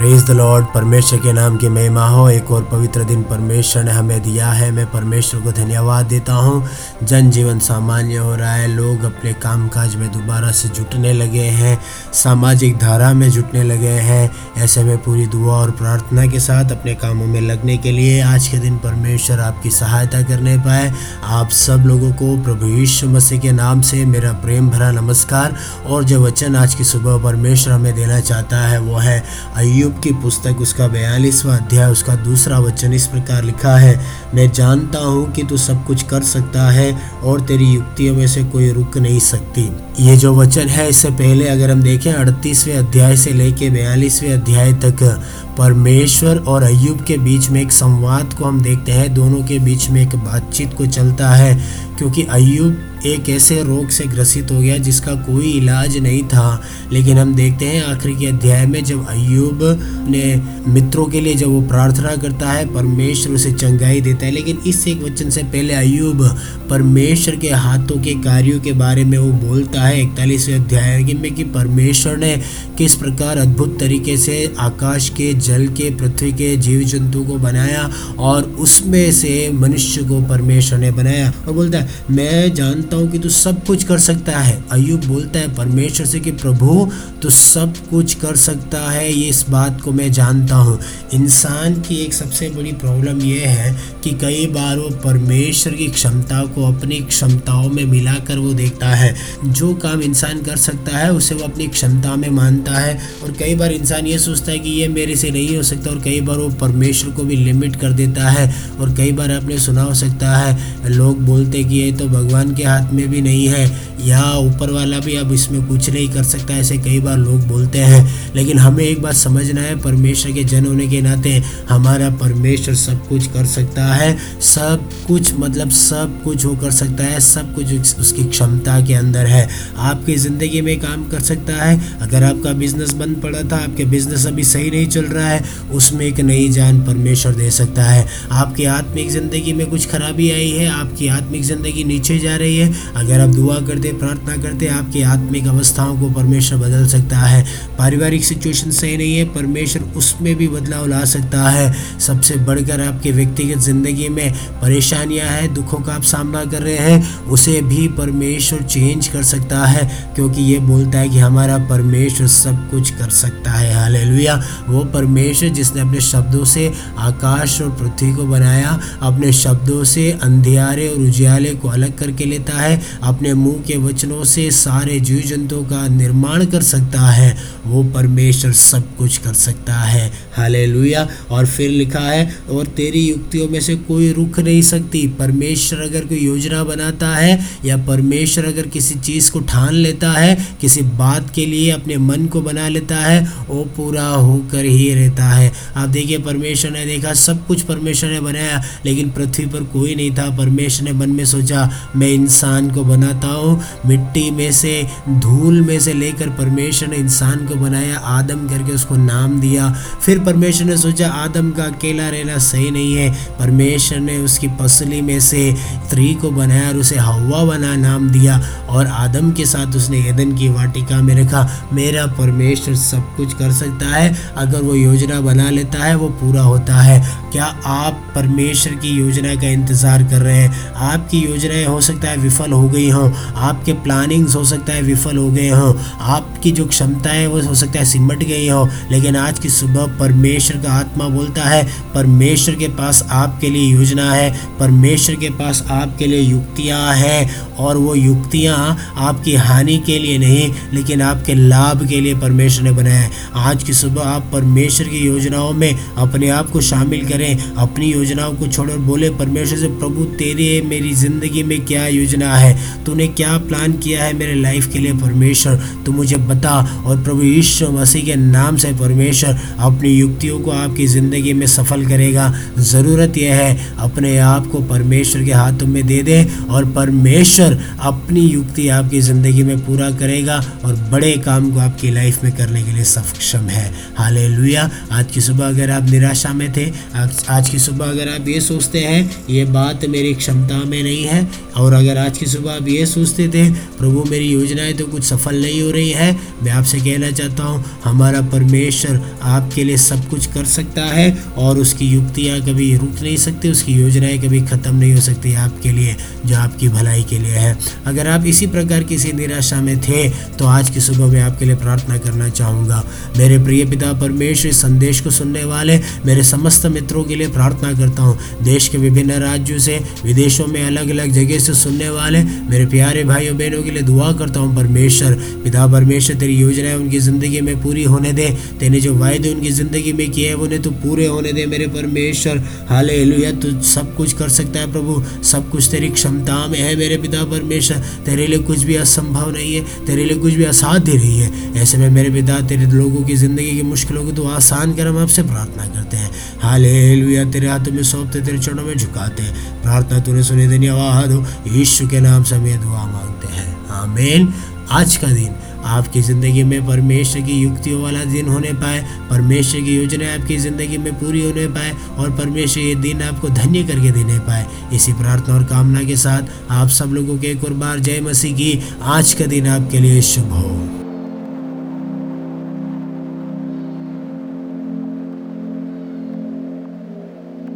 Praise the Lord परमेश्वर के नाम की महिमा हो। एक और पवित्र दिन परमेश्वर ने हमें दिया है। मैं परमेश्वर को धन्यवाद देता हूँ। जनजीवन सामान्य हो रहा है। लोग अपने कामकाज में दोबारा से जुटने लगे हैं। सामाजिक धारा में जुटने लगे हैं। ऐसे में पूरी दुआ और प्रार्थना के साथ अपने कामों में लगने के लिए आज के दिन परमेश्वर आपकी सहायता करने पाए। आप सब लोगों को प्रभु यीशु मसीह के नाम से मेरा प्रेम भरा नमस्कार। और जो वचन आज की सुबह परमेश्वर हमें देना चाहता है, वो है अयुब अयुब की पुस्तक, उसका बयालीसवा अध्याय, उसका दूसरा वचन इस प्रकार लिखा है, मैं जानता हूँ कि तू सब कुछ कर सकता है और तेरी युक्तियों में से कोई रुक नहीं सकती। ये जो वचन है, इससे पहले अगर हम देखें अड़तीसवें अध्याय से लेके बयालीसवें अध्याय तक परमेश्वर और अयुब के बीच में एक संवाद को हम देखते हैं। दोनों के बीच में एक बातचीत को चलता है, क्योंकि अयुब एक ऐसे रोग से ग्रसित हो गया जिसका कोई इलाज नहीं था। लेकिन हम देखते हैं आखिरी के अध्याय में जब अयुब ने मित्रों के लिए जब वो प्रार्थना करता है, परमेश्वर उसे चंगाई देता है। लेकिन इस एक वचन से पहले अयुब परमेश्वर के हाथों के कार्यों के बारे में वो बोलता है इकतालीसवें अध्याय में कि परमेश्वर ने किस प्रकार अद्भुत तरीके से आकाश के जल के पृथ्वी के जीव जंतु को बनाया और उसमें से मनुष्य को परमेश्वर ने बनाया। और बोलता है, मैं जानता हूँ कि तू सब कुछ कर सकता है। अयुब बोलता है, परमेश्वर से कि प्रभु, तू सब कुछ कर सकता है, ये इस बात को मैं जानता हूँ। इंसान की एक सबसे बड़ी प्रॉब्लम यह है कि कई बार वो परमेश्वर की क्षमता को अपनी क्षमताओं में मिलाकर वो देखता है। जो काम इंसान कर सकता है, उसे वो अपनी क्षमता में मानता है। और कई बार इंसान ये सोचता है कि ये मेरे से नहीं हो सकता और कई बार वो परमेश्वर को भी लिमिट कर देता है और कई बार आपने सुना हो सकता है, लोग बोलते कि ये तो भगवान के हाथ में भी नहीं है या ऊपर वाला भी अब इसमें कुछ नहीं कर सकता, ऐसे कई बार लोग बोलते हैं। लेकिन हमें एक बात समझना है, परमेश्वर के जन होने के नाते हमारा परमेश्वर सब कुछ कर सकता है, सब कुछ मतलब सब कुछ वो कर सकता है, सब कुछ उसकी क्षमता के अंदर है। आपकी ज़िंदगी में काम कर सकता है, अगर आपका बिज़नेस बंद पड़ा था, आपके बिज़नेस अभी सही नहीं चल रहा है, उसमें एक नई जान परमेश्वर दे सकता है। आपकी आत्मिक ज़िंदगी में कुछ खराबी आई है, आपकी आत्मिक ज़िंदगी नीचे जा रही है। अगर आप दुआ करते, प्रार्थना करते, आपकी आत्मिक अवस्थाओं को परमेश्वर बदल सकता है। पारिवारिक सिचुएशन सही नहीं है, परमेश्वर उसमें भी बदलाव ला सकता है। सबसे बढ़कर आपके व्यक्तिगत ज़िंदगी में परेशानियाँ हैं, दुखों का आप सामना कर रहे हैं, उसे भी परमेश्वर चेंज कर सकता है, क्योंकि ये बोलता है कि हमारा परमेश्वर सब कुछ कर सकता है। हाल वो परमेश्वर जिसने अपने शब्दों से आकाश और पृथ्वी को बनाया, अपने शब्दों से अंधियारे और उजियाले को अलग करके लेता है, अपने मुँह के वचनों से सारे जीव जंतुओं का निर्माण कर सकता है, वो परमेश्वर सब कुछ कर सकता है। हाले और फिर लिखा है, और तेरी युक्तियों में से कोई रुक नहीं सकती। परमेश्वर अगर कोई योजना बनाता है, या परमेश्वर अगर किसी चीज़ को ठान लेता है, किसी बात के लिए अपने मन को बना लेता है, वो पूरा होकर ही रहता है। आप देखिए, परमेश्वर ने देखा, सब कुछ परमेश्वर ने बनाया, लेकिन पृथ्वी पर कोई नहीं था। परमेश्वर ने मन में सोचा, मैं इंसान को बनाता हूँ। मिट्टी में से, धूल में से लेकर परमेश्वर ने इंसान को बनाया, आदम करके उसको नाम दिया। फिर परमेश्वर ने सोचा, आदम का अकेला रहना सही नहीं है। परमेश्वर ने उसकी पसली में से स्त्री को बनाया और उसे हवा बना नाम दिया और आदम के साथ उसने यदन की वाटिका में रखा। मेरा परमेश्वर सब कुछ कर सकता है। अगर वो योजना बना लेता है वो पूरा होता है। क्या आप परमेश्वर की योजना का इंतज़ार कर रहे हैं? आपकी योजनाएँ हो सकता है विफल हो गई हों। आपके प्लानिंग्स हो सकता है विफल हो गए हों। आपकी जो क्षमताएँ वो हो सकता है सिमट गई हों। लेकिन आज की सुबह परमेश्वर का आत्मा बोलता है, परमेश्वर के पास आपके लिए योजना है। परमेश्वर के पास आपके लिए युक्तियाँ हैं। और वो युक्तियाँ आपकी हानि के लिए नहीं, लेकिन आपके लाभ के लिए परमेश्वर ने बनाया है। आज की सुबह आप परमेश्वर की योजनाओं में अपने आप को शामिल करें। अपनी योजनाओं को छोड़कर बोले, परमेश्वर से, प्रभु, तेरे, मेरी ज़िंदगी में क्या योजना है? तूने क्या प्लान किया है मेरे लाइफ के लिए, परमेश्वर? तू मुझे बता। और प्रभु ईश्वर मसीह के नाम से परमेश्वर अपनी युक्तियों को आपकी ज़िंदगी में सफल करेगा। ज़रूरत यह है, अपने आप को परमेश्वर के हाथों में दे दे और परमेश्वर अपनी युक्ति आपकी ज़िंदगी में पूरा करेगा और बड़े काम को आपकी लाइफ में करने के लिए सक्षम है। हाल आज की सुबह अगर आप निराशा में थे आज आज की सुबह अगर आप ये सोचते हैं, ये बात मेरी क्षमता में नहीं है। और अगर आज की सुबह आप ये सोचते थे, प्रभु मेरी योजनाएँ तो कुछ सफल नहीं हो रही है। मैं आपसे कहना चाहता हूँ, हमारा परमेश्वर आपके लिए सब कुछ कर सकता है और उसकी युक्तियाँ कभी रुक नहीं सकती, उसकी योजनाएँ कभी ख़त्म नहीं हो सकती आपके लिए, जो आपकी भलाई के लिए है। अगर आप इसी प्रकार किसी निराशा में थे तो आज की सुबह मैं आपके लिए प्रार्थना करना चाहूँगा। मेरे प्रिय पिता परमेश्वर, इस संदेश को सुनने वाले मेरे समस्त मित्रों के लिए प्रार्थना करता हूँ। देश के विभिन्न राज्यों से, विदेशों में अलग अलग जगह से सुनने वाले मेरे प्यारे भाइयों, बहनों के लिए दुआ करता हूँ, परमेश्वर, पिता परमेश्वर, तेरी योजनाएँ उनकी ज़िंदगी में पूरी होने दे। तेने जो वायदे उनकी ज़िंदगी में किए हैं उन्हें तो पूरे होने दे मेरे परमेश्वर। हाले तू सब कुछ कर सकता है प्रभु। सब कुछ तेरी क्षमता में है मेरे पिता परमेश्वर। तेरे लिए कुछ भी असंभव नहीं है, तेरे लिए कुछ भी असाध्य नहीं है। ऐसे में मेरे पिता, तेरे लोगों की ज़िंदगी की मुश्किलों को तो आसान कर, हम आपसे प्रार्थना करते हैं। हाल लुया तेरे हाथों में सौंपते, तेरे चरणों में झुकाते। हैं प्रार्थना तूने सुने धन्यवाद हो। यीशु के नाम से हमें दुआ मांगते हैं। आमीन। आज का दिन आपकी ज़िंदगी में परमेश्वर की युक्तियों वाला दिन होने पाए, परमेश्वर की योजना आपकी ज़िंदगी में पूरी होने पाए और परमेश्वर ये दिन आपको धन्य करके देने पाए। इसी प्रार्थना और कामना के साथ आप सब लोगों के एक और बार जय मसीह की। आज का दिन आपके लिए शुभ हो।